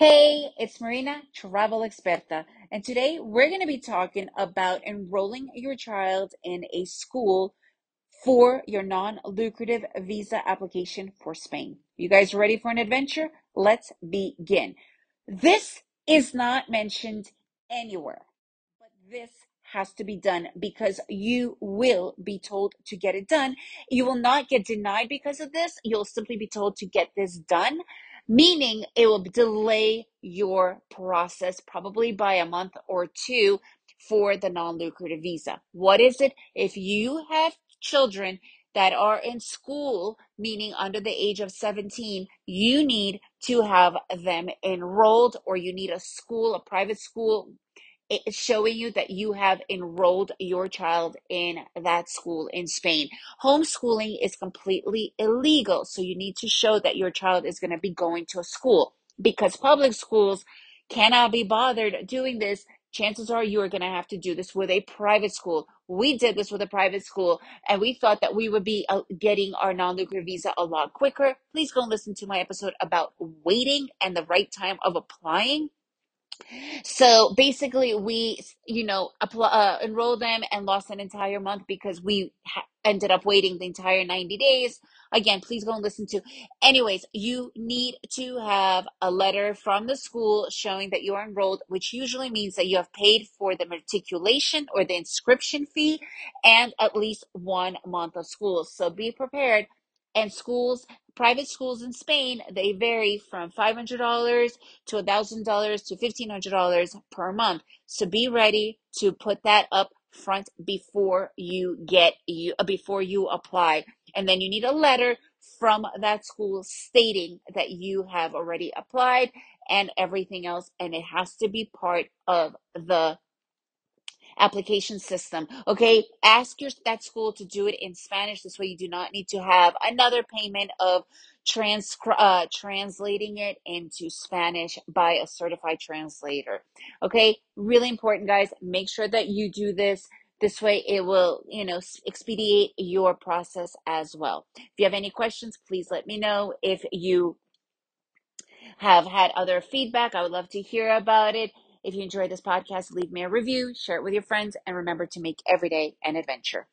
Hey, it's Marina, travel experta, and today we're going to be talking about enrolling your child in a school for your non lucrative visa application for Spain. You guys ready for an adventure? Let's begin. This is not mentioned anywhere, but this has to be done because you will be told to get it done. You will not get denied because of this. You'll simply be told to get this done, meaning it will delay your process probably by a month or two for the non lucrative visa. What is it? If you have children that are in school, meaning under the age of 17, you need to have them enrolled or you need a school, a private school it's showing you that you have enrolled your child in that school in Spain. Homeschooling is completely illegal, so you need to show that your child is going to be going to a school because public schools cannot be bothered doing this. Chances are you are going to have to do this with a private school. We did this with a private school and we thought that we would be uh, getting our non lucrative visa a lot quicker. Please go and listen to my episode about waiting and the right time of applying so basically, we, you know, apply, uh, enrolled them and lost an entire month because we ha- ended up waiting the entire 90 days. Again, please go and listen to. Anyways, you need to have a letter from the school showing that you are enrolled, which usually means that you have paid for the matriculation or the inscription fee and at least one month of school. So be prepared. And schools, private schools in Spain, they vary from $500 to $1,000 to $1,500 per month. So be ready to put that up front before you get you uh, before you apply. And then you need a letter from that school stating that you have already applied and everything else and it has to be part of the application system. Okay, ask your that school to do it in Spanish. This way, you do not need to have another payment of trans uh, translating it into Spanish by a certified translator. Okay, really important, guys. Make sure that you do this. This way, it will, you know, expedite your process as well. If you have any questions, please let me know. If you have had other feedback, I would love to hear about it. If you enjoyed this podcast, leave me a review, share it with your friends, and remember to make every day an adventure.